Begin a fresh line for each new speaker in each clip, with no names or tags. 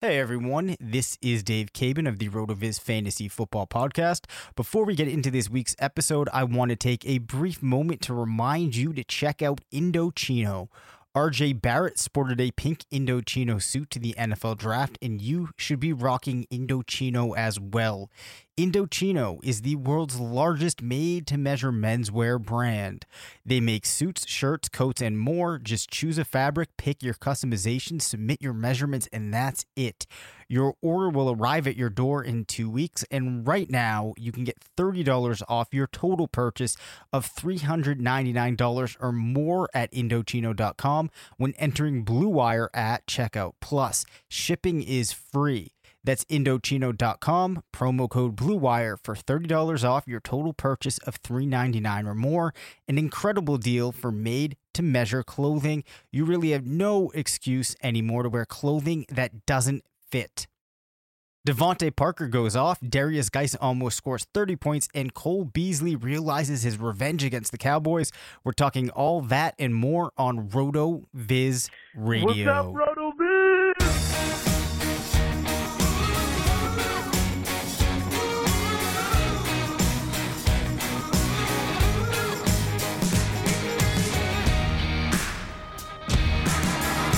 Hey everyone, this is Dave Caban of the RotoViz Fantasy Football Podcast. Before we get into this week's episode, I want to take a brief moment to remind you to check out Indochino. RJ Barrett sported a pink Indochino suit to the NFL draft, and you should be rocking Indochino as well. Indochino is the world's largest made to measure menswear brand. They make suits, shirts, coats, and more. Just choose a fabric, pick your customization, submit your measurements, and that's it. Your order will arrive at your door in two weeks, and right now you can get $30 off your total purchase of $399 or more at Indochino.com when entering Blue Wire at checkout. Plus, shipping is free. That's Indochino.com, promo code BLUEWIRE for $30 off your total purchase of 399 or more. An incredible deal for made to measure clothing. You really have no excuse anymore to wear clothing that doesn't fit. DeVante Parker goes off, Derrius Guice almost scores 30 points, and Cole Beasley realizes his revenge against the Cowboys. We're talking all that and more on Roto Viz Radio.
What's up, Roto Viz?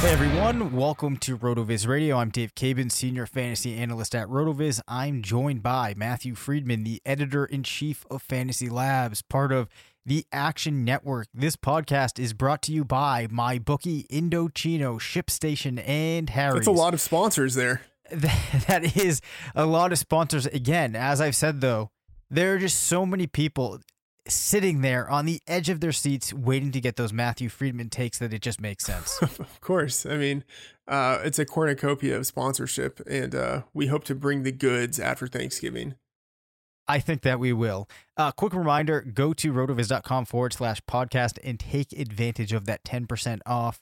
Hey everyone, welcome to RotoViz Radio. I'm Dave Caban, Senior Fantasy Analyst at RotoViz. I'm joined by Matthew Freedman, the Editor in Chief of Fantasy Labs, part of the Action Network. This podcast is brought to you by my MyBookie, Indochino, ShipStation, and Harry.
That's a lot of sponsors there.
that is a lot of sponsors. Again, as I've said though, there are just so many people sitting there on the edge of their seats waiting to get those Matthew Freedman takes that it just makes sense.
of course. I mean, uh, it's a cornucopia of sponsorship, and uh, we hope to bring the goods after Thanksgiving.
I think that we will. Uh, quick reminder go to rotoviz.com forward slash podcast and take advantage of that 10% off.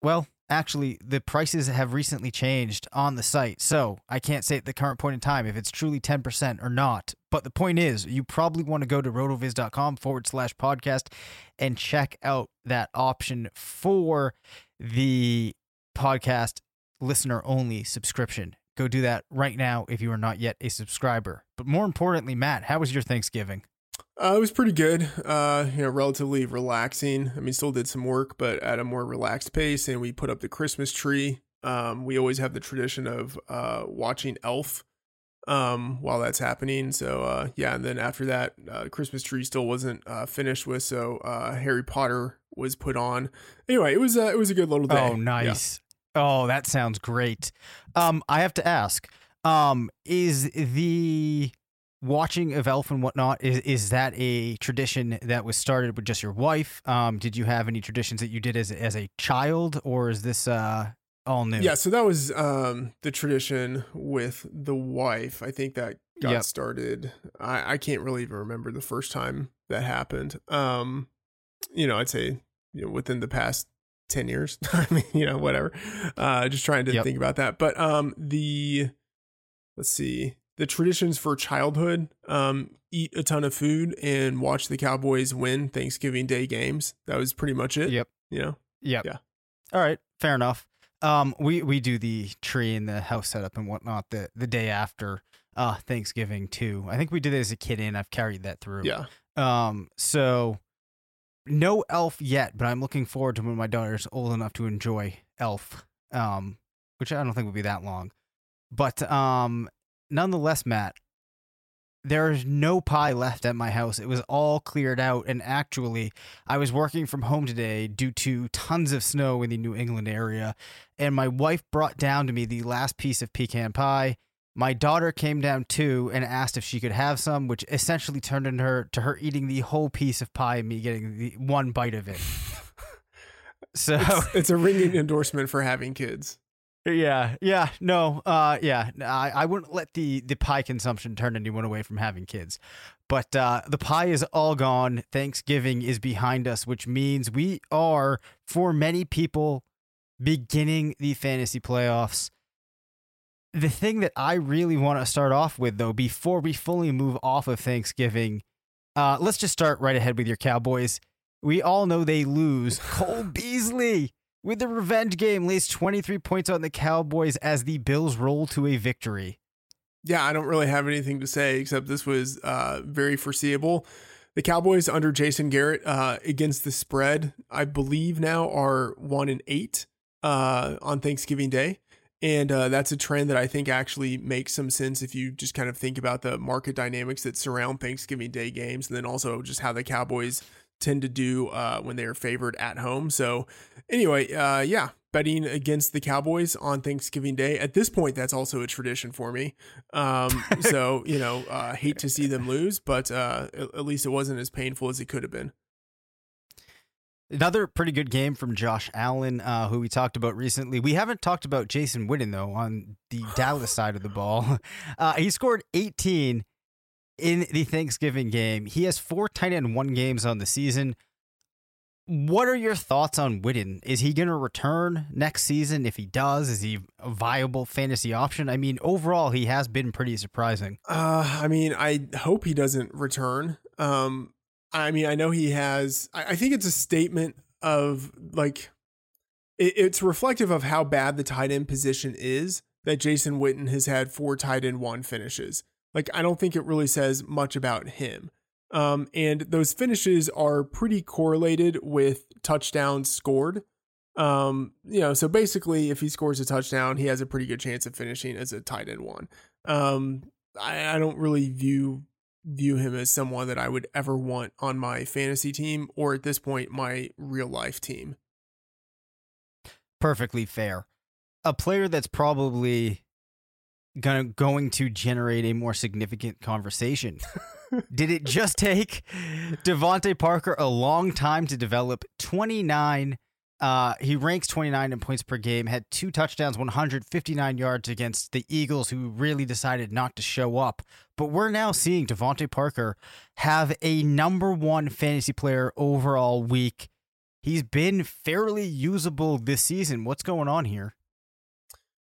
Well, actually, the prices have recently changed on the site. So I can't say at the current point in time if it's truly 10% or not. But the point is, you probably want to go to rotoviz.com forward slash podcast and check out that option for the podcast listener only subscription. Go do that right now if you are not yet a subscriber. But more importantly, Matt, how was your Thanksgiving?
Uh, it was pretty good. Uh, you know, relatively relaxing. I mean, still did some work, but at a more relaxed pace. And we put up the Christmas tree. Um, we always have the tradition of uh, watching Elf um, while that's happening. So uh, yeah, and then after that, uh, Christmas tree still wasn't uh, finished with. So uh, Harry Potter was put on. Anyway, it was uh, it was a good little day.
Oh, nice. Yeah. Oh, that sounds great. Um, I have to ask, um, is the watching of Elf and whatnot is is that a tradition that was started with just your wife? Um, did you have any traditions that you did as as a child, or is this uh all new?
Yeah, so that was um the tradition with the wife. I think that got
Yep.
started. I, I can't really even remember the first time that happened. Um, you know, I'd say you know, within the past ten years. I mean, you know, whatever. Uh, just trying to
Yep.
think about that. But um, the let's see the traditions for childhood. Um, eat a ton of food and watch the Cowboys win Thanksgiving Day games. That was pretty much it.
Yep.
You know.
Yep.
Yeah.
All right. Fair enough. Um, we we do the tree and the house setup and whatnot the the day after uh Thanksgiving too. I think we did it as a kid and I've carried that through.
Yeah.
Um. So no Elf yet, but I'm looking forward to when my daughter's old enough to enjoy Elf. Um, which I don't think will be that long. But um, nonetheless, Matt, there's no pie left at my house. It was all cleared out, and actually, I was working from home today due to tons of snow in the New England area, and my wife brought down to me the last piece of pecan pie. My daughter came down too and asked if she could have some, which essentially turned into her to her eating the whole piece of pie and me getting the one bite of it. So
It's, it's a ringing endorsement for having kids.
Yeah, yeah, no, uh, yeah, I, I wouldn't let the the pie consumption turn anyone away from having kids, but uh, the pie is all gone. Thanksgiving is behind us, which means we are, for many people, beginning the fantasy playoffs. The thing that I really want to start off with, though, before we fully move off of Thanksgiving, uh, let's just start right ahead with your Cowboys. We all know they lose. Cole Beasley with the revenge game lays 23 points on the Cowboys as the Bills roll to a victory.
Yeah, I don't really have anything to say except this was uh, very foreseeable. The Cowboys under Jason Garrett uh, against the spread, I believe now are one and eight uh, on Thanksgiving Day, and uh, that's a trend that I think actually makes some sense if you just kind of think about the market dynamics that surround Thanksgiving Day games, and then also just how the Cowboys tend to do uh, when they are favored at home. So, anyway, uh, yeah, betting against the Cowboys on Thanksgiving Day. At this point, that's also a tradition for me. Um, so, you know, uh, hate to see them lose, but uh, at, at least it wasn't as painful as it could have been.
Another pretty good game from Josh Allen, uh, who we talked about recently. We haven't talked about Jason Witten, though, on the Dallas side of the ball. Uh, he scored 18 in the Thanksgiving game. He has four tight end one games on the season. What are your thoughts on Witten? Is he going to return next season? If he does, is he a viable fantasy option? I mean, overall, he has been pretty surprising.
Uh, I mean, I hope he doesn't return. Um, I mean, I know he has. I, I think it's a statement of like, it, it's reflective of how bad the tight end position is that Jason Witten has had four tight end one finishes. Like, I don't think it really says much about him. Um, and those finishes are pretty correlated with touchdowns scored. Um, you know, so basically, if he scores a touchdown, he has a pretty good chance of finishing as a tight end one. Um, I, I don't really view view him as someone that I would ever want on my fantasy team or at this point my real life team.
perfectly fair. A player that's probably gonna going to generate a more significant conversation. Did it just take DeVante Parker a long time to develop 29 uh, he ranks 29 in points per game, had two touchdowns, 159 yards against the Eagles, who really decided not to show up. But we're now seeing DeVante Parker have a number one fantasy player overall week. He's been fairly usable this season. What's going on here?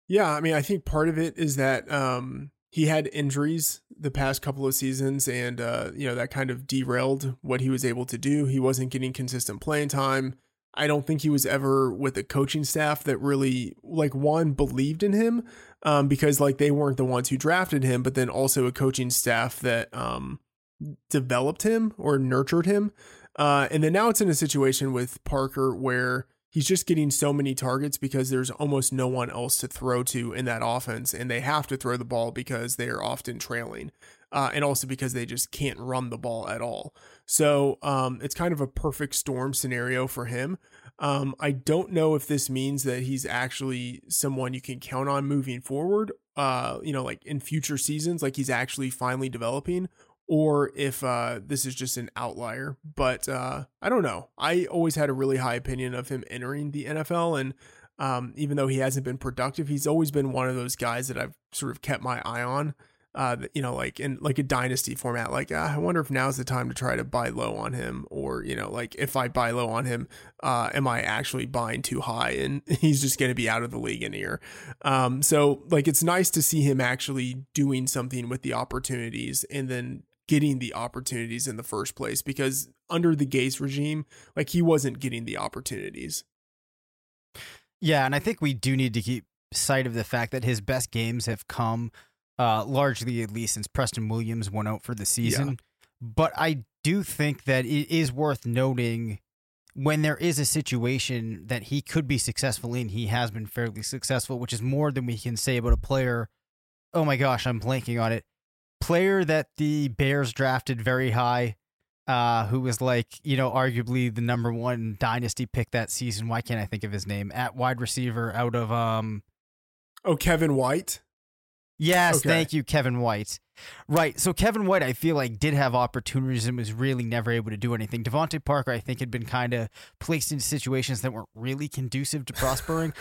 Yeah, I mean, I think part of it is that um, he had injuries the past couple of seasons, and uh, you know that kind of derailed what he was able to do. He wasn't getting consistent playing time. I don't think he was ever with a coaching staff that really like one believed in him um, because like they weren't the ones who drafted him, but then also a coaching staff that um, developed him or nurtured him. Uh, and then now it's in a situation with Parker where he's just getting so many targets because there's almost no one else to throw to in that offense, and they have to throw the ball because they are often trailing, uh, and also because they just can't run the ball at all. So um, it's kind of a perfect storm scenario for him. Um, I don't know if this means that he's actually someone you can count on moving forward. Uh, you know, like in future seasons, like he's actually finally developing, or if uh, this is just an outlier. But uh, I don't know. I always had a really high opinion of him entering the NFL, and um, even though he hasn't been productive, he's always been one of those guys that I've sort of kept my eye on. uh, you know, like in like a dynasty format, like uh, I wonder if now's the time to try to buy low on him, or you know, like if I buy low on him, uh, am I actually buying too high and he's just going to be out of the league in a year? Um, so like it's nice to see him actually doing something with the opportunities and then getting the opportunities in the first place because under the Gase regime, like he wasn't getting the opportunities.
Yeah, and I think we do need to keep sight of the fact that his best games have come uh, largely at least since Preston Williams went out for the season. Yeah. But I do think that it is worth noting when there is a situation that he could be successful in, he has been fairly successful, which is more than we can say about a player. Oh my gosh, I'm blanking on it. Player that the Bears drafted very high, uh, who was like, you know, arguably the number one dynasty pick that season. Why can't I think of his name? At wide receiver out of um
Oh, Kevin White.
Yes, okay. thank you, Kevin White. Right. So Kevin White, I feel like did have opportunities and was really never able to do anything. DeVante Parker, I think, had been kind of placed in situations that weren't really conducive to prospering.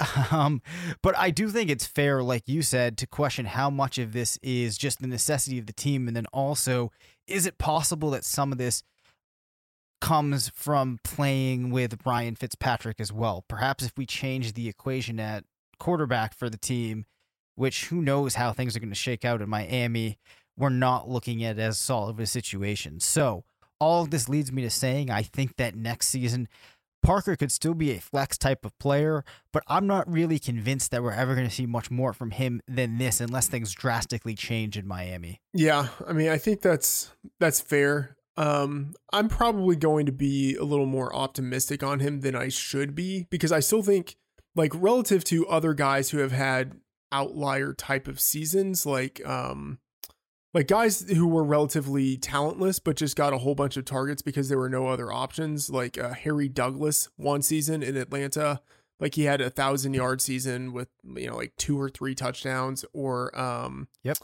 um, but I do think it's fair, like you said, to question how much of this is just the necessity of the team, and then also, is it possible that some of this comes from playing with Ryan Fitzpatrick as well? Perhaps if we change the equation at quarterback for the team which who knows how things are going to shake out in Miami. We're not looking at as solid of a situation. So, all of this leads me to saying I think that next season, Parker could still be a flex type of player, but I'm not really convinced that we're ever going to see much more from him than this unless things drastically change in Miami.
Yeah, I mean, I think that's that's fair. Um, I'm probably going to be a little more optimistic on him than I should be because I still think like relative to other guys who have had outlier type of seasons like um like guys who were relatively talentless but just got a whole bunch of targets because there were no other options like uh, harry douglas one season in atlanta like he had a thousand yard season with you know like two or three touchdowns or um
yep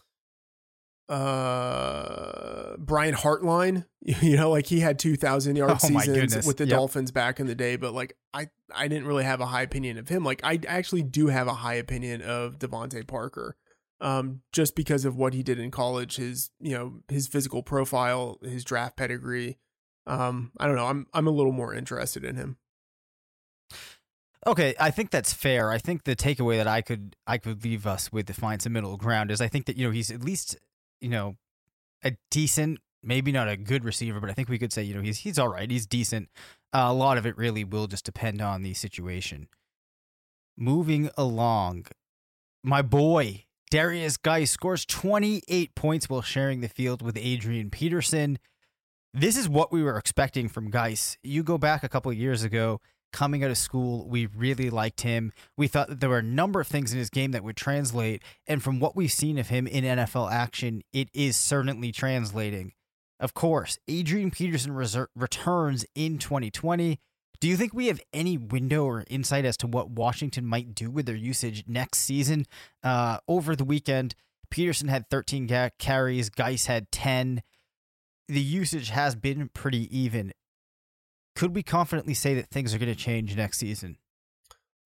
uh Brian Hartline, you know, like he had 2000 yard oh seasons with the yep. Dolphins back in the day, but like I I didn't really have a high opinion of him. Like I actually do have a high opinion of DeVante Parker. Um just because of what he did in college, his, you know, his physical profile, his draft pedigree. Um I don't know, I'm I'm a little more interested in him.
Okay, I think that's fair. I think the takeaway that I could I could leave us with to find some middle ground is I think that you know he's at least you know, a decent, maybe not a good receiver, but I think we could say, you know, he's he's all right. He's decent. Uh, a lot of it really will just depend on the situation. Moving along, my boy Derrius Guice scores 28 points while sharing the field with Adrian Peterson. This is what we were expecting from Guice. You go back a couple years ago, coming out of school. We really liked him. We thought that there were a number of things in his game that would translate. And from what we've seen of him in NFL action, it is certainly translating. Of course, Adrian Peterson returns in 2020. Do you think we have any window or insight as to what Washington might do with their usage next season? Uh, over the weekend, Peterson had 13 ga- carries, Guice had 10. The usage has been pretty even could we confidently say that things are going to change next season?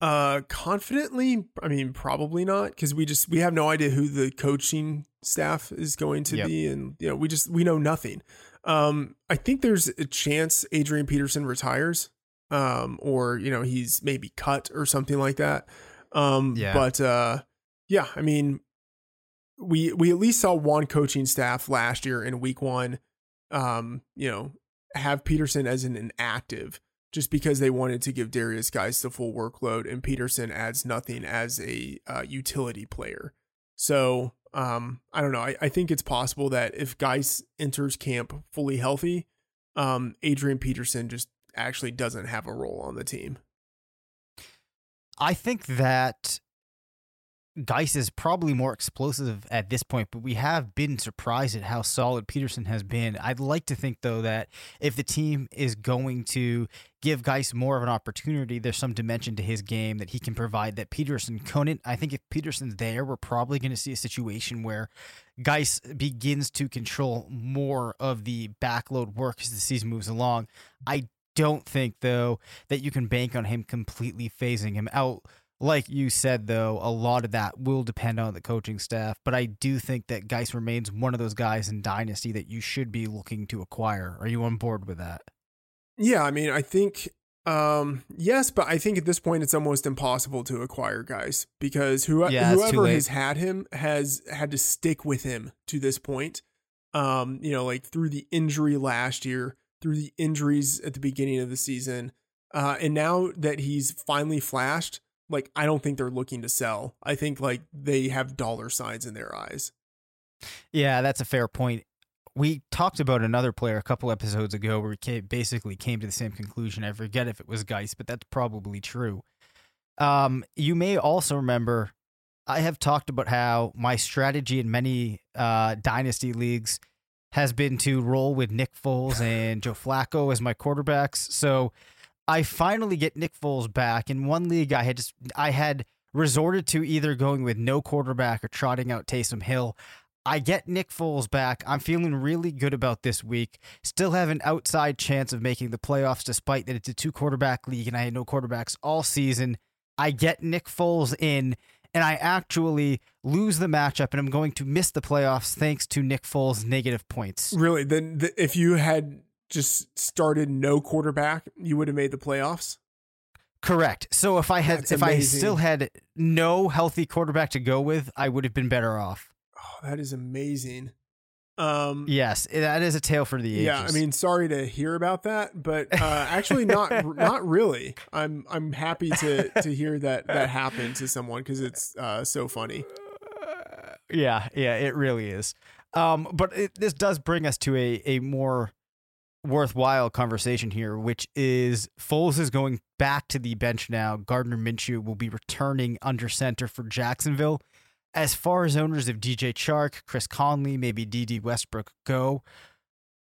Uh, confidently, I mean, probably not because we just we have no idea who the coaching staff is going to yep. be, and you know, we just we know nothing. Um, I think there's a chance Adrian Peterson retires, um, or you know, he's maybe cut or something like that. Um, yeah. but uh, yeah, I mean, we we at least saw one coaching staff last year in week one. Um, you know, have Peterson as an inactive just because they wanted to give Derrius Guice the full workload, and Peterson adds nothing as a uh, utility player. So um, I don't know. I, I think it's possible that if Guice enters camp fully healthy, um, Adrian Peterson just actually doesn't have a role on the team.
I think that Guice is probably more explosive at this point, but we have been surprised at how solid Peterson has been. I'd like to think, though, that if the team is going to give Guice more of an opportunity, there's some dimension to his game that he can provide that Peterson couldn't. I think if Peterson's there, we're probably going to see a situation where Guice begins to control more of the backload work as the season moves along. I don't think, though, that you can bank on him completely phasing him out Like you said, though, a lot of that will depend on the coaching staff. But I do think that Guice remains one of those guys in Dynasty that you should be looking to acquire. Are you on board with that?
Yeah, I mean, I think um, yes, but I think at this point it's almost impossible to acquire guys because who,
Yeah,
whoever has had him has had to stick with him to this point. Um, you know, like through the injury last year, through the injuries at the beginning of the season, uh, and now that he's finally flashed, like I don't think they're looking to sell. I think like they have dollar signs in their eyes.
Yeah, that's a fair point. We talked about another player a couple episodes ago where we basically came to the same conclusion. I forget if it was Guice, but that's probably true. Um, you may also remember I have talked about how my strategy in many uh, dynasty leagues has been to roll with Nick Foles and Joe Flacco as my quarterbacks. So I finally get Nick Foles back. In one league, I had just I had resorted to either going with no quarterback or trotting out Taysom Hill. I get Nick Foles back. I'm feeling really good about this week. Still have an outside chance of making the playoffs, despite that it's a two quarterback league and I had no quarterbacks all season. I get Nick Foles in, and I actually lose the matchup, and I'm going to miss the playoffs thanks to Nick Foles' negative points.
Really, then the, if you had just started no quarterback, you would have made the playoffs.
Correct. So if I had,
That's
if I still had no healthy quarterback to go with, I would have been better off.
Oh, that is amazing. Um,
Yes, that is a tale for the ages.
Yeah, I mean, sorry to hear about that, but uh, actually, not not really. I'm I'm happy to to hear that that happened to someone because it's uh, so funny.
Yeah, yeah, it really is. Um, but it, this does bring us to a a more worthwhile conversation here, which is Foles is going back to the bench now. Gardner Minshew will be returning under center for Jacksonville. As far as owners of DJ Chark, Chris Conley, maybe Dede Westbrook go,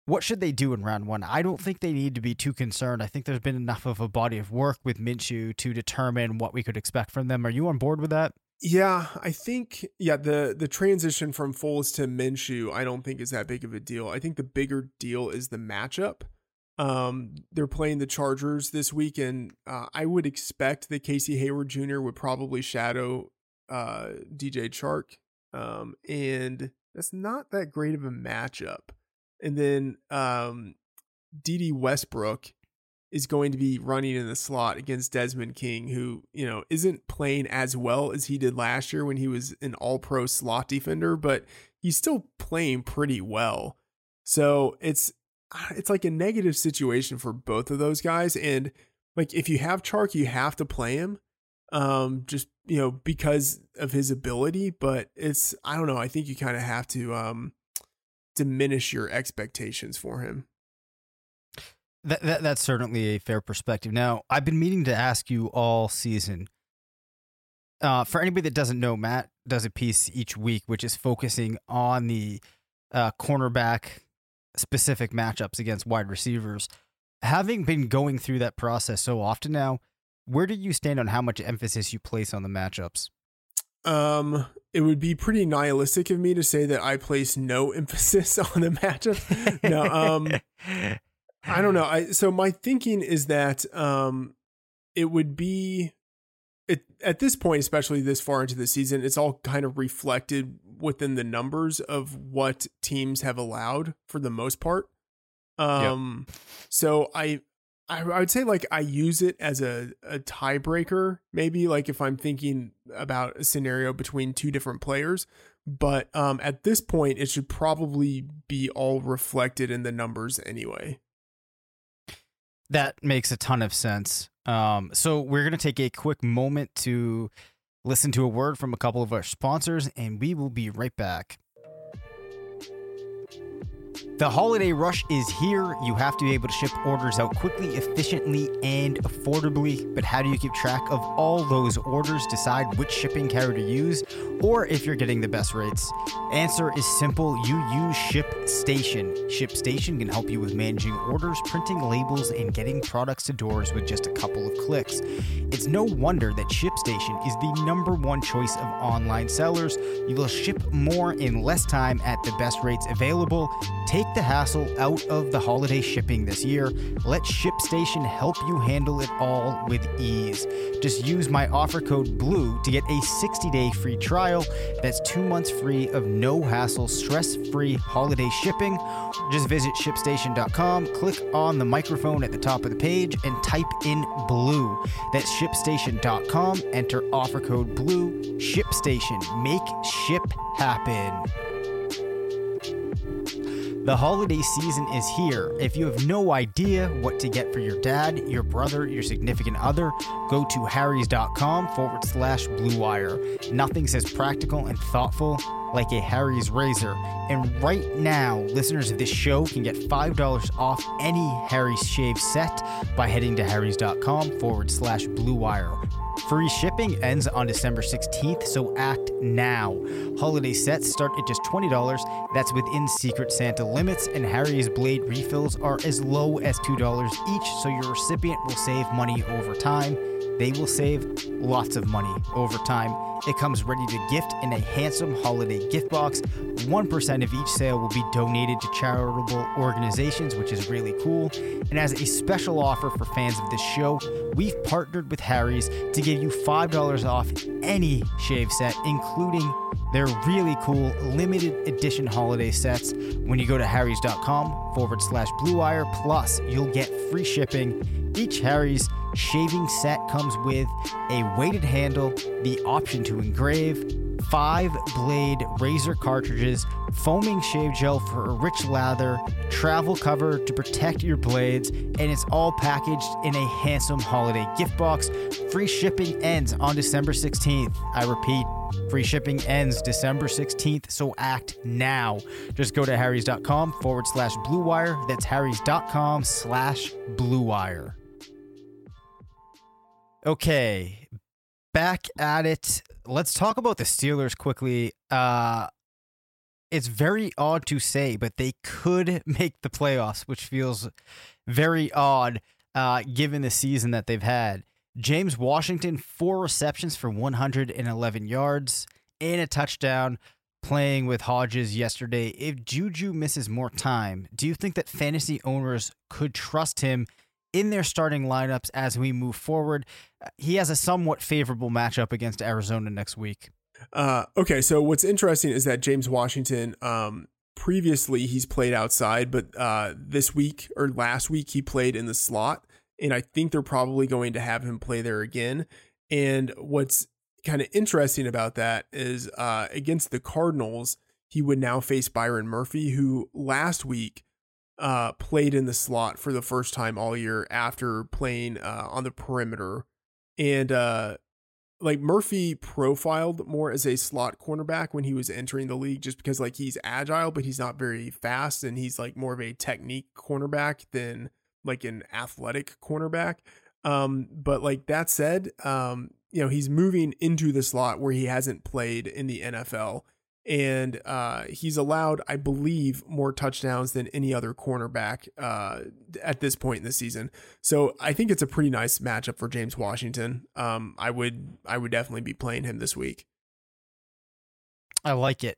what should they do in round one? I don't think they need to be too concerned. I think there's been enough of a body of work with Minshew to determine what we could expect from them. Are you on board with that?
Yeah, I think yeah the the transition from Foles to Minshew I don't think is that big of a deal. I think the bigger deal is the matchup. Um, they're playing the Chargers this week, and uh, I would expect that Casey Hayward Jr. would probably shadow uh, DJ Chark, um, and that's not that great of a matchup. And then um, Dede Westbrook is going to be running in the slot against Desmond King, who, you know, isn't playing as well as he did last year when he was an all pro slot defender, but he's still playing pretty well. So it's it's like a negative situation for both of those guys. And like if you have Chark, you have to play him. Um, just you know, because of his ability, but it's I don't know, I think you kind of have to um diminish your expectations for him.
That, that that's certainly a fair perspective. Now, I've been meaning to ask you all season. Uh, for anybody that doesn't know, Matt does a piece each week, which is focusing on the uh, cornerback specific matchups against wide receivers. Having been going through that process so often now, where do you stand on how much emphasis you place on the matchups?
Um, it would be pretty nihilistic of me to say that I place no emphasis on the matchup. no, um, I don't know. I so my thinking is that um, it would be it at this point, especially this far into the season, it's all kind of reflected within the numbers of what teams have allowed for the most part. Um, so I, I I would say like I use it as a a tiebreaker, maybe like if I'm thinking about a scenario between two different players. But um, at this point, it should probably be all reflected in the numbers anyway.
That makes a ton of sense. Um, so we're going to take a quick moment to listen to a word from a couple of our sponsors, and we will be right back. The holiday rush is here. You have to be able to ship orders out quickly, efficiently, and affordably. But how do you keep track of all those orders, decide which shipping carrier to use, or if you're getting the best rates? Answer is simple. You use ShipStation. ShipStation can help you with managing orders, printing labels, and getting products to doors with just a couple of clicks. It's no wonder that ShipStation is the number one choice of online sellers. You will ship more in less time at the best rates available. Take Take the hassle out of the holiday shipping this year. Let ShipStation help you handle it all with ease. Just use my offer code BLUE to get a 60 day free trial. That's two months free of no hassle, stress free holiday shipping. Just visit shipstation.com, click on the microphone at the top of the page, and type in BLUE. That's shipstation.com, enter offer code BLUE. ShipStation. Make ship happen. The holiday season is here. If you have no idea what to get for your dad, your brother, your significant other, go to harrys.com forward slash blue wire. Nothing says practical and thoughtful like a Harry's razor. And right now, listeners of this show can get $5 off any Harry's shave set by heading to harrys.com forward slash blue wire. Free shipping ends on December 16th, so act now. Holiday sets start at just $20. That's within Secret Santa limits, and Harry's Blade refills are as low as $2 each, so your recipient will save money over time. They will save lots of money over time. It comes ready to gift in a handsome holiday gift box. 1% of each sale will be donated to charitable organizations, which is really cool. And as a special offer for fans of this show, we've partnered with Harry's to give you $5 off any shave set, including their really cool limited edition holiday sets when you go to harrys.com forward slash blue wire. Plus, you'll get free shipping. Each Harry's shaving set comes with a weighted handle, the option to engrave, five blade razor cartridges, foaming shave gel for a rich lather, travel cover to protect your blades, and it's all packaged in a handsome holiday gift box. Free shipping ends on December 16th. I repeat, Free shipping ends December 16th, so act now. Just go to harrys.com forward slash blue wire. That's harrys.com slash blue wire. Okay, back at it. Let's talk about the Steelers quickly. Uh, it's very odd to say, but they could make the playoffs, which feels very odd uh, given the season that they've had. James Washington, four receptions for 111 yards and a touchdown playing with Hodges yesterday. If Juju misses more time, do you think that fantasy owners could trust him in their starting lineups as we move forward? He has a somewhat favorable matchup against Arizona next week.
Uh, okay, so what's interesting is that James Washington, um, previously he's played outside, but uh, this week or last week he played in the slot and I think they're probably going to have him play there again. And what's kind of interesting about that is uh, against the Cardinals, he would now face Byron Murphy, who last week uh, played in the slot for the first time all year after playing uh, on the perimeter. And uh, like Murphy profiled more as a slot cornerback when he was entering the league, just because like he's agile, but he's not very fast, and he's like more of a technique cornerback than like an athletic cornerback. Um, but like that said, um, you know, he's moving into the slot where he hasn't played in the NFL. And uh, he's allowed, I believe, more touchdowns than any other cornerback uh, at this point in the season. So I think it's a pretty nice matchup for James Washington. Um, I would, I would definitely be playing him this week.
I like it.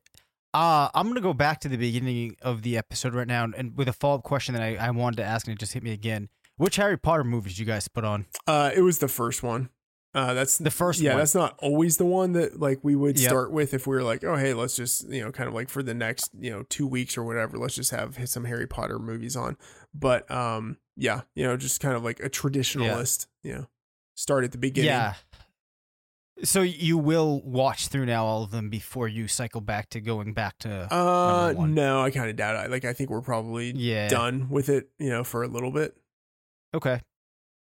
Uh, I'm going to go back to the beginning of the episode right now and with a follow up question that I, I wanted to ask and it just hit me again. Which Harry Potter movies did you guys put on?
Uh, it was the first one. Uh, that's
the first.
Yeah,
one.
that's not always the one that like we would yep. start with if we were like, oh hey, let's just you know kind of like for the next you know two weeks or whatever, let's just have some Harry Potter movies on. But um, yeah, you know, just kind of like a traditionalist. Yeah. You know, start at the beginning.
Yeah. So you will watch through now all of them before you cycle back to going back to
uh no, I kind of doubt it. Like I think we're probably yeah. done with it, you know, for a little bit.
Okay.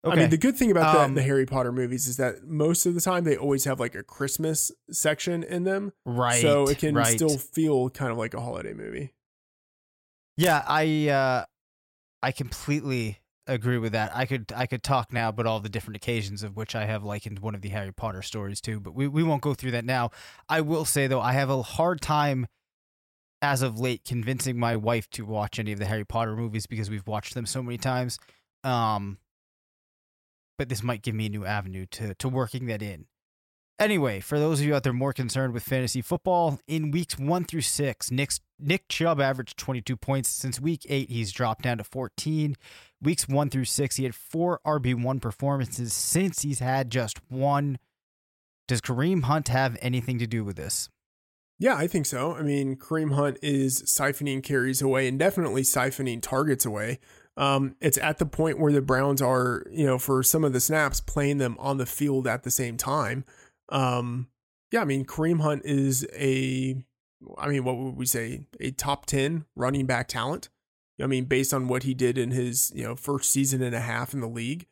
Okay. I mean, the good thing about um, the, the Harry Potter movies is that most of the time they always have like a Christmas section in them.
Right.
So it can right. still feel kind of like a holiday movie.
Yeah, I uh I completely agree with that. I could I could talk now about all the different occasions of which I have likened one of the Harry Potter stories to, but we, we won't go through that now. I will say though, I have a hard time as of late convincing my wife to watch any of the Harry Potter movies because we've watched them so many times. Um but this might give me a new avenue to to working that in. Anyway, for those of you out there more concerned with fantasy football, in weeks one through six, Nick's, Nick Chubb averaged 22 points. Since week eight, he's dropped down to 14. Weeks one through six, he had four RB1 performances. Since he's had just one, does Kareem Hunt have anything to do with this?
Yeah, I think so. I mean, Kareem Hunt is siphoning carries away and definitely siphoning targets away. Um, it's at the point where the Browns are, you know, for some of the snaps, playing them on the field at the same time. Um, yeah, I mean, Kareem Hunt is a, I mean, what would we say, a top 10 running back talent? I mean, based on what he did in his, you know, first season and a half in the league.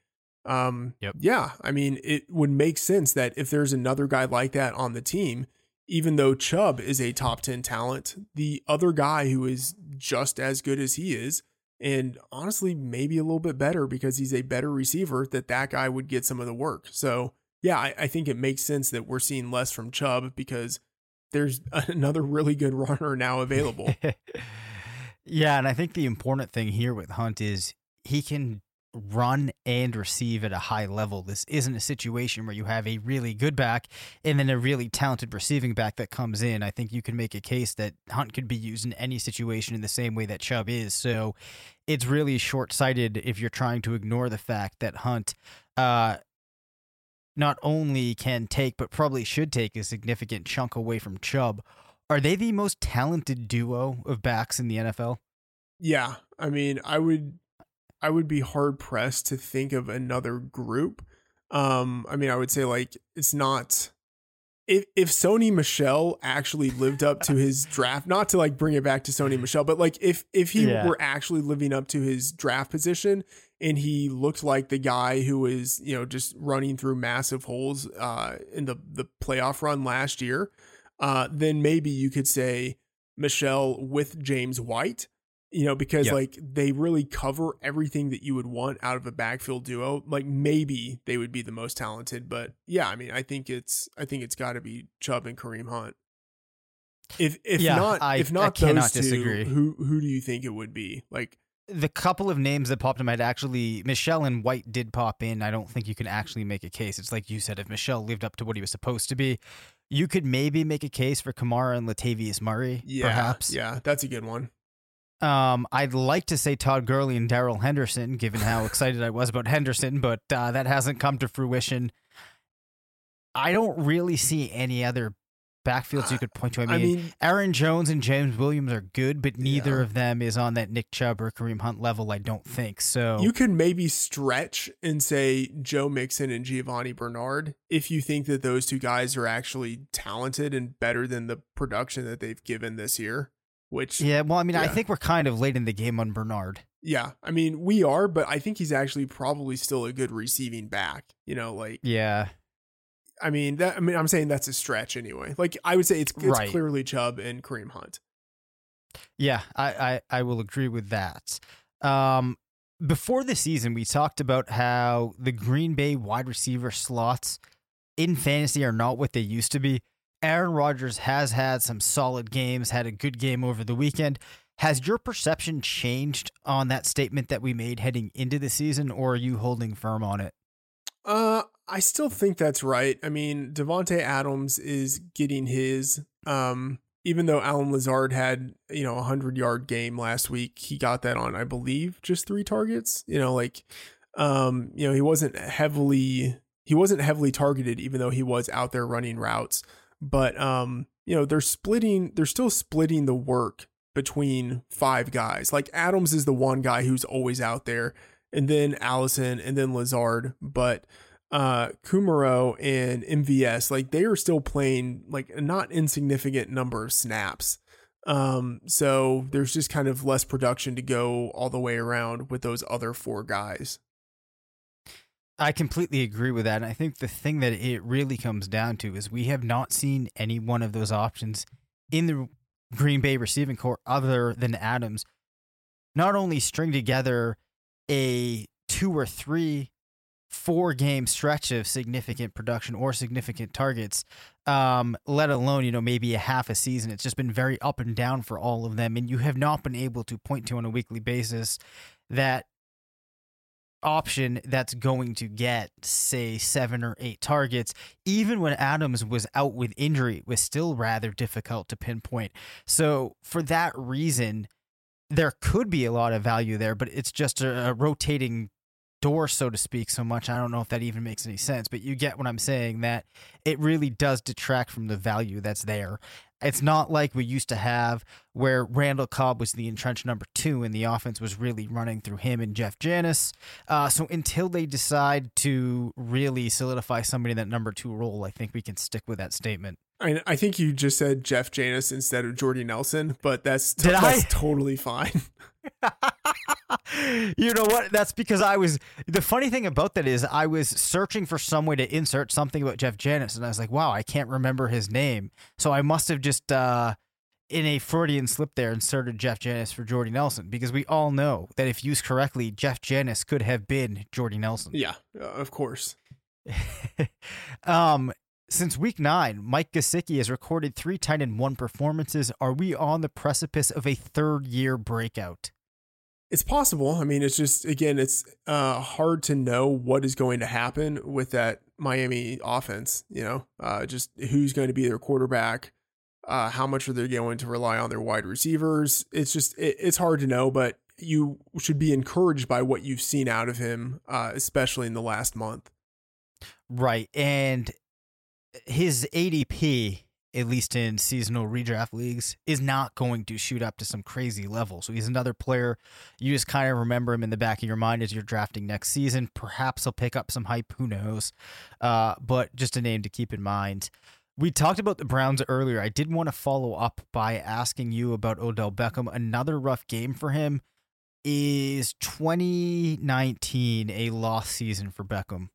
Um,
yep.
yeah, I mean, it would make sense that if there's another guy like that on the team, even though Chubb is a top 10 talent, the other guy who is just as good as he is, and honestly, maybe a little bit better because he's a better receiver, that that guy would get some of the work. So, yeah, I, I think it makes sense that we're seeing less from Chubb because there's another really good runner now available.
yeah, and I think the important thing here with Hunt is he can run and receive at a high level. This isn't a situation where you have a really good back and then a really talented receiving back that comes in. I think you can make a case that Hunt could be used in any situation in the same way that Chubb is. So it's really short sighted if you're trying to ignore the fact that Hunt uh, not only can take, but probably should take a significant chunk away from Chubb. Are they the most talented duo of backs in the NFL?
Yeah. I mean, I would I would be hard pressed to think of another group. Um, I mean, I would say like it's not if if Sony Michel actually lived up to his draft, not to like bring it back to Sony Michel, but like if if he yeah. were actually living up to his draft position and he looked like the guy who was, you know, just running through massive holes uh in the the playoff run last year, uh, then maybe you could say Michel with James White you know, because like they really cover everything that you would want out of a backfield duo. Like maybe they would be the most talented, but yeah, I mean, I think it's I think it's got to be Chubb and Kareem Hunt. If if
yeah,
not
I,
if not
I
those two,
disagree.
who who do you think it would be? Like
the couple of names that popped in my head actually Michel and White did pop in. I don't think you can actually make a case. It's like you said, if Michel lived up to what he was supposed to be, you could maybe make a case for Kamara and Latavius Murray.
Yeah,
perhaps.
Yeah, that's a good one.
Um, I'd like to say Todd Gurley and Darrell Henderson, given how excited I was about Henderson, but uh, that hasn't come to fruition. I don't really see any other backfields you could point to. I mean, I mean Aaron Jones and James Williams are good, but neither yeah. of them is on that Nick Chubb or Kareem Hunt level. I don't think so.
You could maybe stretch and say Joe Mixon and Giovani Bernard if you think that those two guys are actually talented and better than the production that they've given this year. Which
yeah, well, I mean, yeah. I think we're kind of late in the game on Bernard.
Yeah, I mean, we are, but I think he's actually probably still a good receiving back. You know, like
yeah.
I mean that. I mean, I'm saying that's a stretch anyway. Like I would say it's it's right. clearly Chubb and Kareem Hunt.
Yeah, I, I I will agree with that. Um, before the season, we talked about how the Green Bay wide receiver slots in fantasy are not what they used to be. Aaron Rodgers has had some solid games, had a good game over the weekend. Has your perception changed on that statement that we made heading into the season, or are you holding firm on it?
Uh, I still think that's right. I mean, Davante Adams is getting his. Um, even though Allen Lazard had you know a hundred yard game last week, he got that on I believe just three targets. You know, like, um, you know, he wasn't heavily he wasn't heavily targeted, even though he was out there running routes but um, you know, they're splitting, they're still splitting the work between five guys. Like Adams is the one guy who's always out there, and then Allison, and then Lazard, but uh Kumerow and MVS, like they are still playing like a not insignificant number of snaps. Um, so there's just kind of less production to go all the way around with those other four guys.
I completely agree with that. And I think the thing that it really comes down to is we have not seen any one of those options in the Green Bay receiving corps other than Adams not only string together a two or three four game stretch of significant production or significant targets, um, let alone, you know, maybe a half a season. It's just been very up and down for all of them. And you have not been able to point to on a weekly basis that option that's going to get, say, seven or eight targets, even when Adams was out with injury, was still rather difficult to pinpoint. So, for that reason, there could be a lot of value there, but it's just a, a rotating door, so to speak, so much. I don't know if that even makes any sense, but you get what I'm saying that it really does detract from the value that's there. It's not like we used to have where Randall Cobb was the entrenched number two and the offense was really running through him and Jeff Janis. Uh, so until they decide to really solidify somebody in that number two role, I think we can stick with that statement.
I, I think you just said Jeff Janis instead of Jordy Nelson, but that's,
Did
that's totally fine.
you know what? That's because I was. The funny thing about that is I was searching for some way to insert something about Jeff Janis, and I was like, wow, I can't remember his name. So I must have just, uh, in a Freudian slip there, inserted Jeff Janis for Jordy Nelson because we all know that if used correctly, Jeff Janis could have been Jordy Nelson.
yeah, uh, of course.
um, since week nine, Mike Gesicki has recorded three tight end one performances. Are we on the precipice of a third year breakout?
It's possible. I mean, it's just again, it's uh, hard to know what is going to happen with that Miami offense. You know, uh, just who's going to be their quarterback, uh, how much are they going to rely on their wide receivers? It's just it, it's hard to know, but you should be encouraged by what you've seen out of him, uh, especially in the last month.
Right. And his ADP, at least in seasonal redraft leagues, is not going to shoot up to some crazy level. So he's another player. You just kind of remember him in the back of your mind as you're drafting next season. Perhaps he'll pick up some hype. Who knows? Uh, but just a name to keep in mind. We talked about the Browns earlier. I did want to follow up by asking you about Odell Beckham. Another rough game for him. Is 2019 a lost season for Beckham?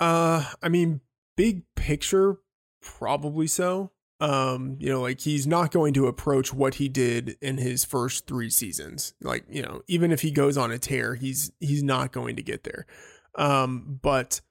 Uh, I mean, big picture, probably so. Um, you know, like he's not going to approach what he did in his first three seasons. Like, you know, even if he goes on a tear, he's he's not going to get there. Um, but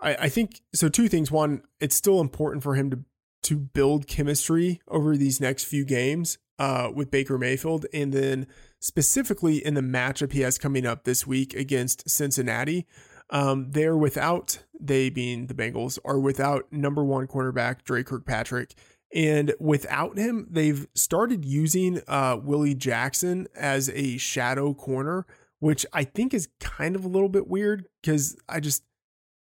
I, I think so. Two things. One, it's still important for him to to build chemistry over these next few games uh, with Baker Mayfield, and then specifically in the matchup he has coming up this week against Cincinnati. Um, they're without they being the Bengals are without number one cornerback Dre Kirkpatrick, and without him, they've started using uh, William Jackson as a shadow corner, which I think is kind of a little bit weird because I just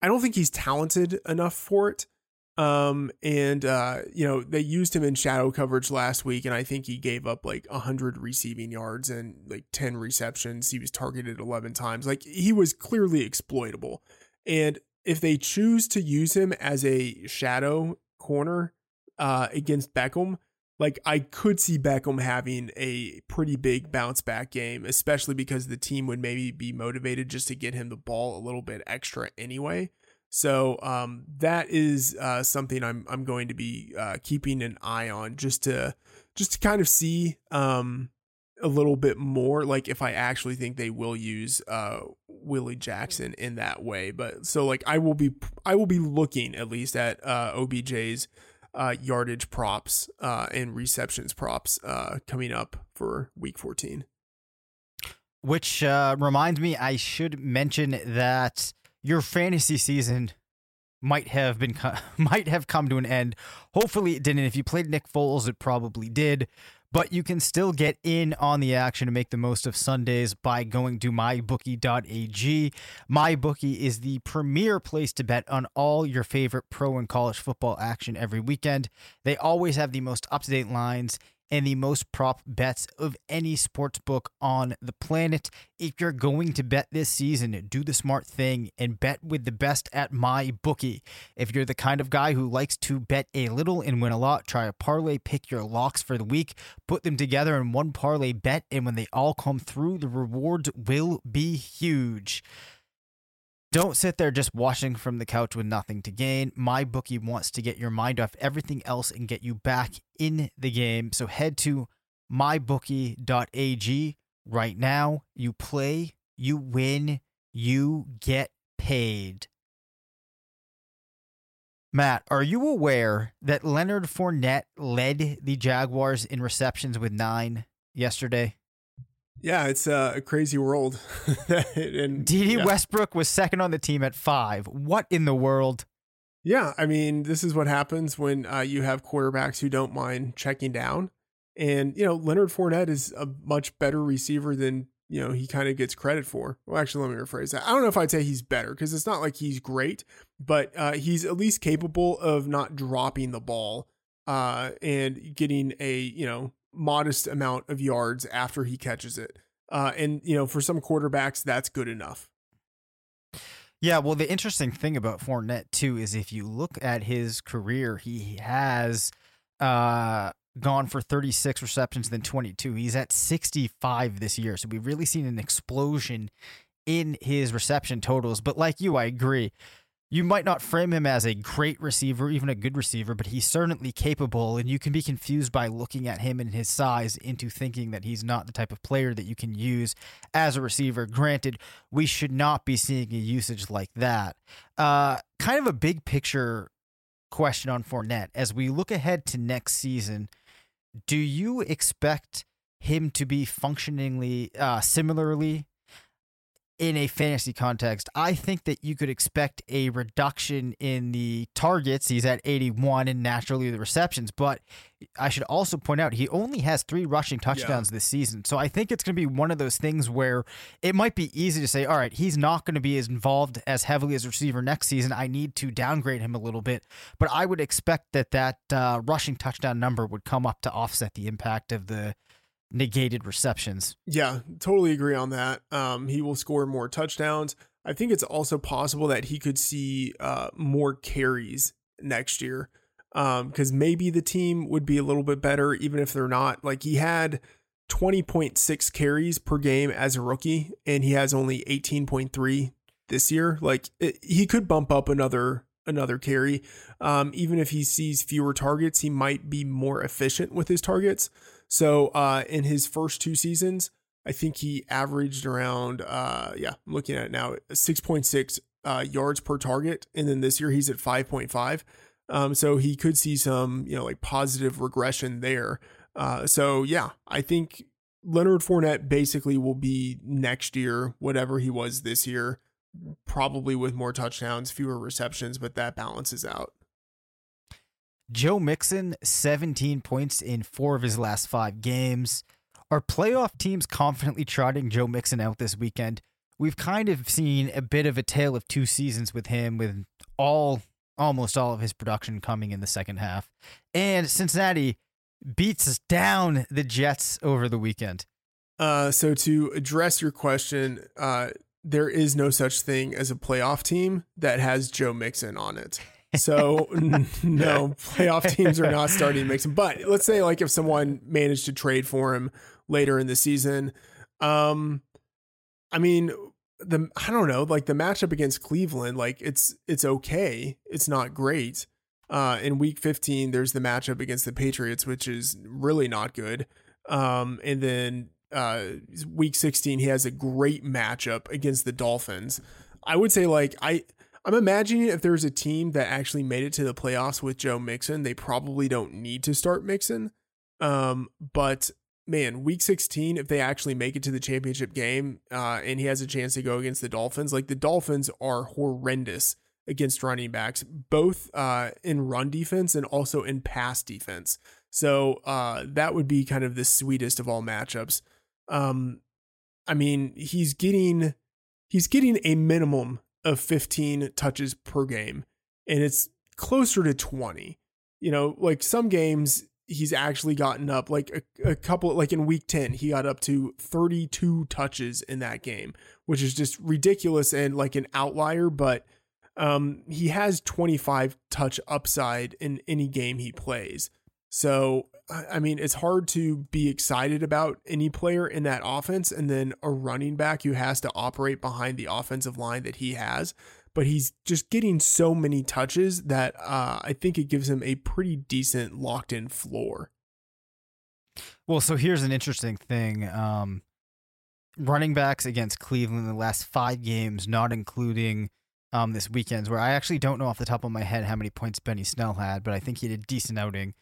I don't think he's talented enough for it. Um, and uh, you know, they used him in shadow coverage last week, and I think he gave up like hundred receiving yards and like 10 receptions. He was targeted 11 times. Like he was clearly exploitable. And if they choose to use him as a shadow corner uh against Beckham, like I could see Beckham having a pretty big bounce back game, especially because the team would maybe be motivated just to get him the ball a little bit extra anyway. So um, that is uh, something I'm I'm going to be uh, keeping an eye on just to just to kind of see um, a little bit more like if I actually think they will use uh, William Jackson in that way. But so like I will be I will be looking at least at uh, OBJ's uh, yardage props uh, and receptions props coming up for Week 14.
Which reminds me, I should mention that your fantasy season might have been might have come to an end. Hopefully, it didn't. If you played Nick Foles, it probably did. But you can still get in on the action and make the most of Sundays by going to mybookie.ag. MyBookie is the premier place to bet on all your favorite pro and college football action every weekend. They always have the most up to date lines and the most prop bets of any sports book on the planet. If you're going to bet this season, do the smart thing and bet with the best at my bookie. If you're the kind of guy who likes to bet a little and win a lot, try a parlay, pick your locks for the week, put them together in one parlay bet, and when they all come through, the rewards will be huge. Don't sit there just watching from the couch with nothing to gain. My bookie wants to get your mind off everything else and get you back in the game. So head to mybookie.ag right now. You play, you win, you get paid. Matt, are you aware that Leonard Fournette led the Jaguars in receptions with nine yesterday?
Yeah, it's a crazy world.
and Dede yeah. Westbrook was second on the team at five. What in the world?
Yeah, I mean, this is what happens when uh, you have quarterbacks who don't mind checking down. And, you know, Leonard Fournette is a much better receiver than, you know, he kind of gets credit for. Well, actually, let me rephrase that. I don't know if I'd say he's better because it's not like he's great, but uh, he's at least capable of not dropping the ball uh, and getting a, you know, modest amount of yards after he catches it. Uh, and, you know, for some quarterbacks, that's good enough.
Yeah, well, the interesting thing about Fournette too is if you look at his career, he has uh, gone for 36 receptions, then 22. He's at 65 this year, so we've really seen an explosion in his reception totals. But like you, I agree you might not frame him as a great receiver, even a good receiver, but he's certainly capable, and you can be confused by looking at him and his size into thinking that he's not the type of player that you can use as a receiver. Granted, we should not be seeing a usage like that. Uh, kind of a big picture question on Fournette. As we look ahead to next season, do you expect him to be functioningly uh, similarly in a fantasy context, I think that you could expect a reduction in the targets. He's at 81 and naturally the receptions, but I should also point out he only has three rushing touchdowns yeah. this season. So I think it's going to be one of those things where it might be easy to say, all right, he's not going to be as involved as heavily as receiver next season. I need to downgrade him a little bit, but I would expect that that uh, rushing touchdown number would come up to offset the impact of the negated receptions.
Yeah, totally agree on that. Um, he will score more touchdowns. I think it's also possible that he could see uh, more carries next year because um, maybe the team would be a little bit better, even if they're not. Like he had 20.6 carries per game as a rookie, and he has only 18.3 this year. Like it, he could bump up another another carry. Um, even if he sees fewer targets, he might be more efficient with his targets. So uh, in his first two seasons, I think he averaged around, uh, yeah, I'm looking at it now, 6.6 uh, yards per target. And then this year he's at 5.5. Um, so he could see some, you know, like positive regression there. Uh, so yeah, I think Leonard Fournette basically will be next year, whatever he was this year, probably with more touchdowns, fewer receptions, but that balances out.
Joe Mixon, 17 points in four of his last five games. Are playoff teams confidently trotting Joe Mixon out this weekend? We've kind of seen a bit of a tale of two seasons with him, with all almost all of his production coming in the second half. And Cincinnati beats down the Jets over the weekend.
Uh, so to address your question, uh, there is no such thing as a playoff team that has Joe Mixon on it. So no, playoff teams are not starting Mixon. But let's say like if someone managed to trade for him later in the season, um, I mean the I don't know, like the matchup against Cleveland, like it's it's okay. It's not great. Uh, in week 15, there's the matchup against the Patriots, which is really not good. Um, and then uh, week 16, he has a great matchup against the Dolphins. I would say like I I'm imagining if there's a team that actually made it to the playoffs with Joe Mixon, they probably don't need to start Mixon. Um, but man, week 16, if they actually make it to the championship game uh, and he has a chance to go against the Dolphins, like the Dolphins are horrendous against running backs, both uh, in run defense and also in pass defense. So uh, that would be kind of the sweetest of all matchups. Um, I mean, he's getting he's getting a minimum of 15 touches per game, and it's closer to 20. You know, like some games he's actually gotten up like a, a, couple like in week 10 he got up to 32 touches in that game which is just ridiculous and like an outlier but um he has 25 touch upside in any game he plays so I mean, it's hard to be excited about any player in that offense and then a running back who has to operate behind the offensive line that he has. But he's just getting so many touches that uh, I think it gives him a pretty decent locked in floor.
Well, so here's an interesting thing. Um, running backs against Cleveland in the last five games, not including um, this weekend's, where I actually don't know off the top of my head how many points Benny Snell had, but I think he a decent outing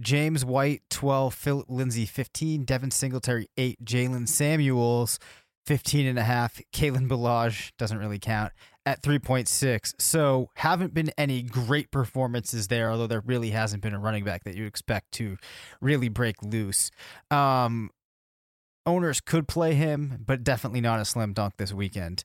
James White, 12, Phillip Lindsay, 15, Devin Singletary, 8, Jaylen Samuels, 15 and a half, Kalen Ballage doesn't really count at 3.6. So haven't been any great performances there, although there really hasn't been a running back that you expect to really break loose. Um, owners could play him, but definitely not a slam dunk this weekend.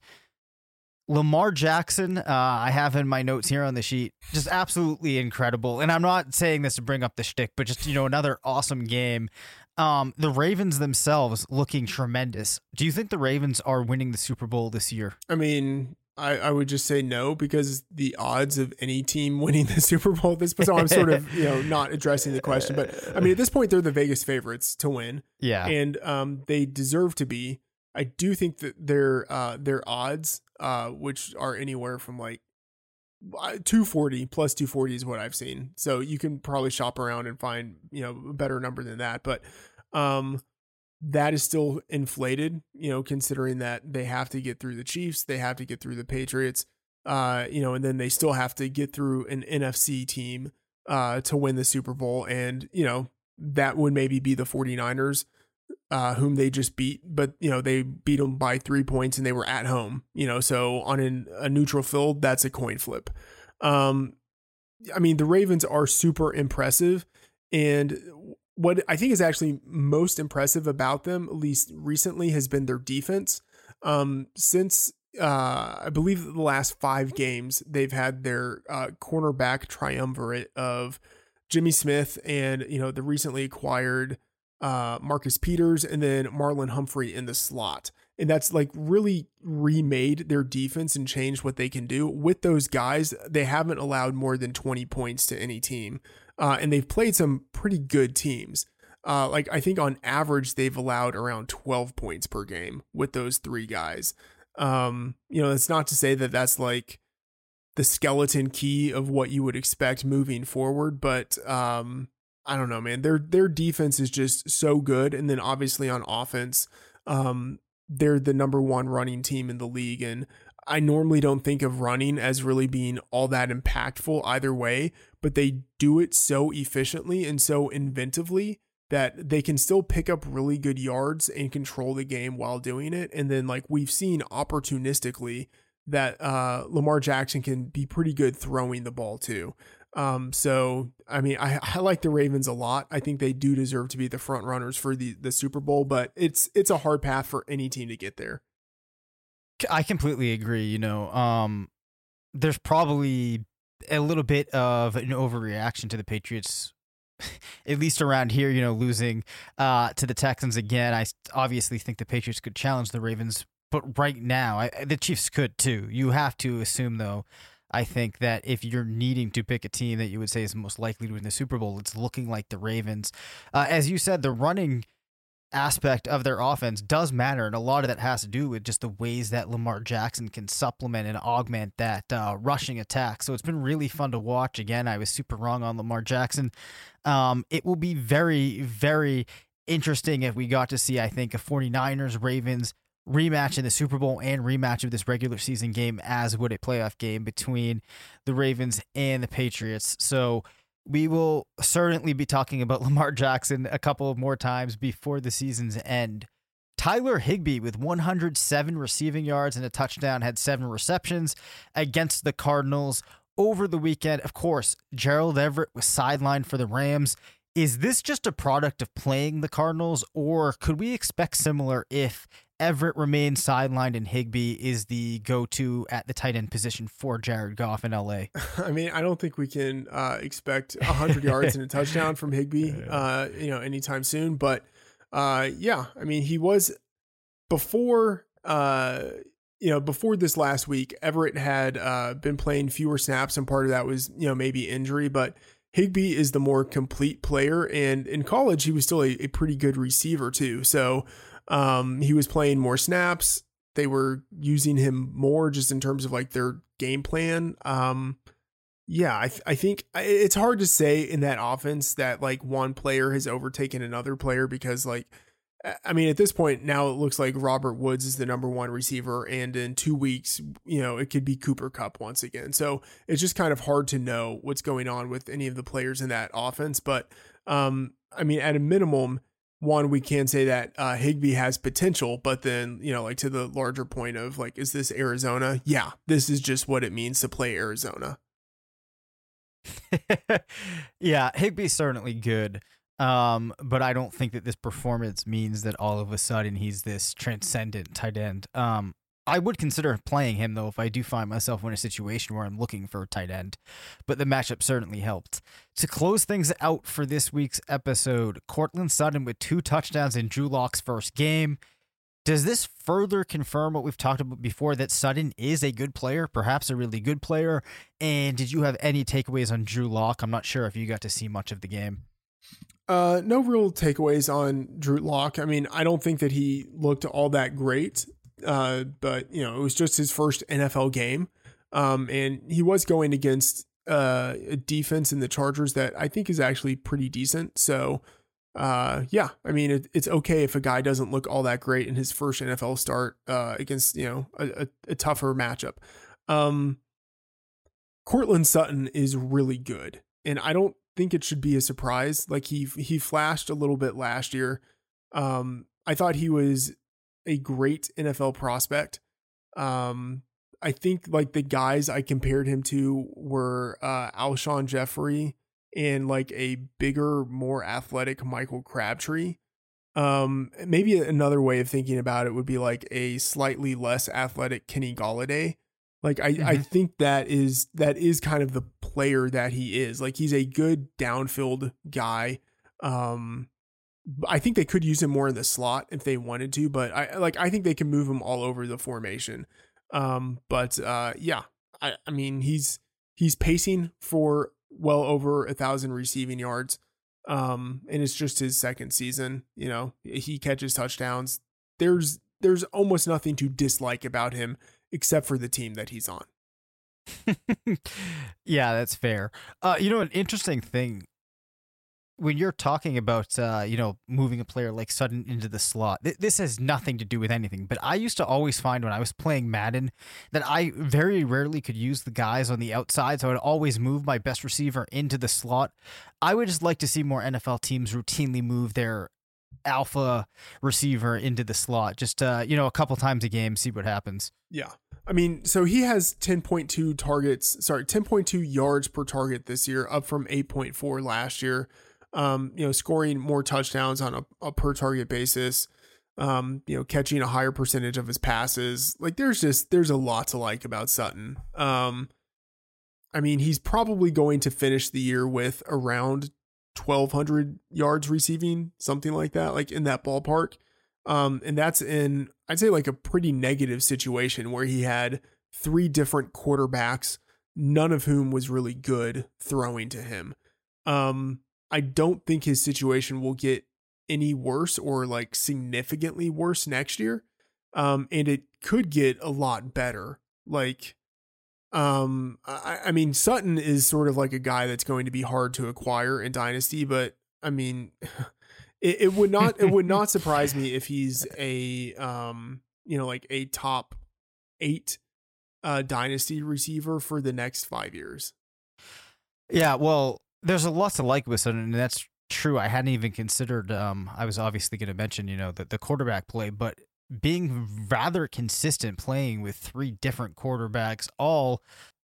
Lamar Jackson, uh, I have in my notes here on the sheet, just absolutely incredible. And I'm not saying this to bring up the shtick, but just, you know, another awesome game. Um, the Ravens themselves looking tremendous. Do you think the Ravens are winning the Super Bowl this year?
I mean, I, I would just say no because the odds of any team winning the Super Bowl this so I'm sort of you know not addressing the question, but I mean at this point they're the Vegas favorites to win,
Yeah.
and um they deserve to be. I do think that their uh their odds uh which are anywhere from like uh, 240 plus 240 is what I've seen. So you can probably shop around and find, you know, a better number than that, but um that is still inflated, you know, considering that they have to get through the Chiefs, they have to get through the Patriots, uh, you know, and then they still have to get through an NFC team uh to win the Super Bowl and, you know, that would maybe be the 49ers uh, whom they just beat, but you know they beat them by three points and they were at home. You know, so on an, a neutral field, that's a coin flip. Um, I mean, the Ravens are super impressive, and what I think is actually most impressive about them, at least recently, has been their defense. Um, since uh, I believe the last five games, they've had their uh, cornerback triumvirate of Jimmy Smith and you know the recently acquired uh, Marcus Peters and then Marlon Humphrey in the slot. And that's like really remade their defense and changed what they can do. With those guys, they haven't allowed more than 20 points to any team. Uh, and they've played some pretty good teams. Uh, like I think on average, they've allowed around 12 points per game with those three guys. Um, you know, that's not to say that that's like the skeleton key of what you would expect moving forward, but um, I don't know, man. Their their defense is just so good, and then obviously on offense, um, they're the number one running team in the league. And I normally don't think of running as really being all that impactful either way, but they do it so efficiently and so inventively that they can still pick up really good yards and control the game while doing it. And then like we've seen opportunistically that uh, Lamar Jackson can be pretty good throwing the ball too. Um, so I mean, I, I like the Ravens a lot. I think they do deserve to be the front runners for the the Super Bowl, but it's it's a hard path for any team to get there.
I completely agree. You know, um, there's probably a little bit of an overreaction to the Patriots, at least around here. You know, losing uh, to the Texans again. I obviously think the Patriots could challenge the Ravens, but right now, I, the Chiefs could too. You have to assume though. I think that if you're needing to pick a team that you would say is most likely to win the Super Bowl, it's looking like the Ravens. Uh, as you said, the running aspect of their offense does matter, and a lot of that has to do with just the ways that Lamar Jackson can supplement and augment that uh, rushing attack. So it's been really fun to watch. Again, I was super wrong on Lamar Jackson. Um, it will be very, very interesting if we got to see, I think, a 49ers Ravens rematch in the Super Bowl and rematch of this regular season game as would a playoff game between the Ravens and the Patriots. So we will certainly be talking about Lamar Jackson a couple of more times before the season's end. Tyler Higbee with 107 receiving yards and a touchdown had seven receptions against the Cardinals over the weekend. Of course, Gerald Everett was sidelined for the Rams. Is this just a product of playing the Cardinals, or could we expect similar if Everett remains sidelined and Higbee is the go-to at the tight end position for Jared Goff in LA.
I mean, I don't think we can uh, expect 100 yards and a touchdown from Higbee, uh, you know, anytime soon. But uh, yeah, I mean, he was before, uh, you know, before this last week. Everett had uh, been playing fewer snaps, and part of that was, you know, maybe injury, but. Higbee is the more complete player, and in college he was still a, a pretty good receiver too. So um, he was playing more snaps. They were using him more just in terms of like their game plan. Um, yeah, I, th- I think it's hard to say in that offense that like one player has overtaken another player because like I mean, at this point now it looks like Robert Woods is the number one receiver, and in two weeks, you know, it could be Cooper Kupp once again. So it's just kind of hard to know what's going on with any of the players in that offense. But um, I mean, at a minimum, one we can say that uh, Higbee has potential, but then you know, like to the larger point of like, is this Arizona? Yeah, this is just what it means to play Arizona.
yeah, Higbee's certainly good. Um, but I don't think that this performance means that all of a sudden he's this transcendent tight end. Um, I would consider playing him though if I do find myself in a situation where I'm looking for a tight end, but the matchup certainly helped. To close things out for this week's episode, Courtland Sutton with two touchdowns in Drew Lock's first game. Does this further confirm what we've talked about before that Sutton is a good player, perhaps a really good player? And did you have any takeaways on Drew Lock? I'm not sure if you got to see much of the game.
Uh, no real takeaways on Drew Lock. I mean, I don't think that he looked all that great. Uh, but you know, it was just his first NFL game. Um, and he was going against uh, a defense in the Chargers that I think is actually pretty decent. So, uh, yeah, I mean, it, it's okay if a guy doesn't look all that great in his first NFL start uh, against you know a, a, a tougher matchup. Um, Courtland Sutton is really good, and I don't think it should be a surprise. Like he he flashed a little bit last year. Um, I thought he was a great NFL prospect. Um, I think like the guys I compared him to were uh, Alshon Jeffery and like a bigger, more athletic Michael Crabtree. Um, maybe another way of thinking about it would be like a slightly less athletic Kenny Golladay. Like I, mm-hmm. I think that is that is kind of the player that he is. Like he's a good downfield guy. Um, I think they could use him more in the slot if they wanted to, but I like I think they can move him all over the formation. Um, but uh, yeah, I, I mean he's he's pacing for well over a thousand receiving yards. Um, and it's just his second season. You know, he catches touchdowns. There's there's almost nothing to dislike about him except for the team that he's on.
yeah, that's fair. Uh, you know, an interesting thing when you're talking about uh, you know moving a player like Sutton into the slot, th- this has nothing to do with anything. But I used to always find when I was playing Madden that I very rarely could use the guys on the outside, so I would always move my best receiver into the slot. I would just like to see more NFL teams routinely move their alpha receiver into the slot, just uh, you know a couple times a game, see what happens.
Yeah. I mean, so he has 10.2 targets, sorry, 10.2 yards per target this year, up from 8.4 last year um, you know, scoring more touchdowns on a, a per target basis, um, you know, catching a higher percentage of his passes. Like there's just there's a lot to like about Sutton. Um, I mean, he's probably going to finish the year with around 1200 yards receiving, something like that, like in that ballpark. Um, and that's in I'd say like a pretty negative situation where he had three different quarterbacks, none of whom was really good throwing to him. Um, I don't think his situation will get any worse or like significantly worse next year. Um, and it could get a lot better. Like, um, I, I mean, Sutton is sort of like a guy that's going to be hard to acquire in Dynasty, but I mean, it, it would not it would not surprise me if he's a um, you know, like a top eight uh dynasty receiver for the next five years.
Yeah, well, there's a lot to like with Sutton, and that's true. I hadn't even considered. Um, I was obviously going to mention, you know, the the quarterback play, but being rather consistent, playing with three different quarterbacks, all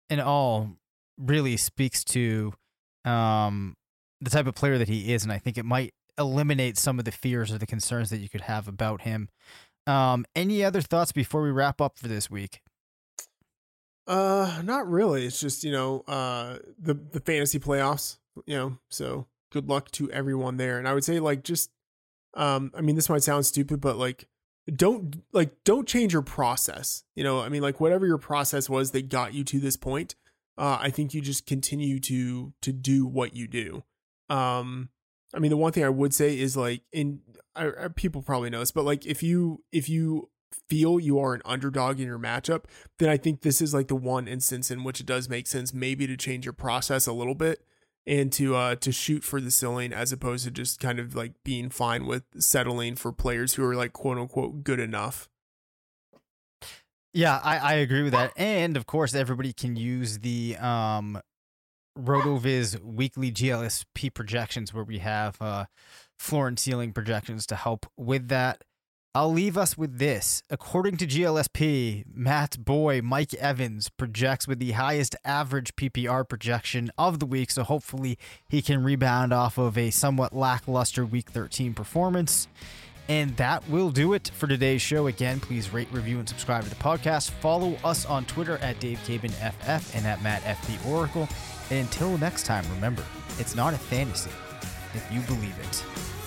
in all, really speaks to um the type of player that he is, and I think it might eliminate some of the fears or the concerns that you could have about him. Um, any other thoughts before we wrap up for this week?
Uh, not really. It's just you know, uh, the the fantasy playoffs you know, so good luck to everyone there. And I would say like just um I mean this might sound stupid, but like don't like don't change your process. You know, I mean like whatever your process was that got you to this point, uh I think you just continue to to do what you do. Um I mean the one thing I would say is like in I, I, people probably know this, but like if you if you feel you are an underdog in your matchup, then I think this is like the one instance in which it does make sense maybe to change your process a little bit and to uh to shoot for the ceiling as opposed to just kind of like being fine with settling for players who are like quote unquote good enough.
Yeah, I, I agree with that. And of course, everybody can use the um, RotoViz weekly GLSP projections where we have uh, floor and ceiling projections to help with that. I'll leave us with this. According to GLSP, Matt Boy Mike Evans projects with the highest average PPR projection of the week, so hopefully he can rebound off of a somewhat lackluster week 13 performance. And that will do it for today's show. Again, please rate, review, and subscribe to the podcast. Follow us on Twitter at Dave Caban FF and at Matt FP Oracle. And until next time, remember, it's not a fantasy if you believe it.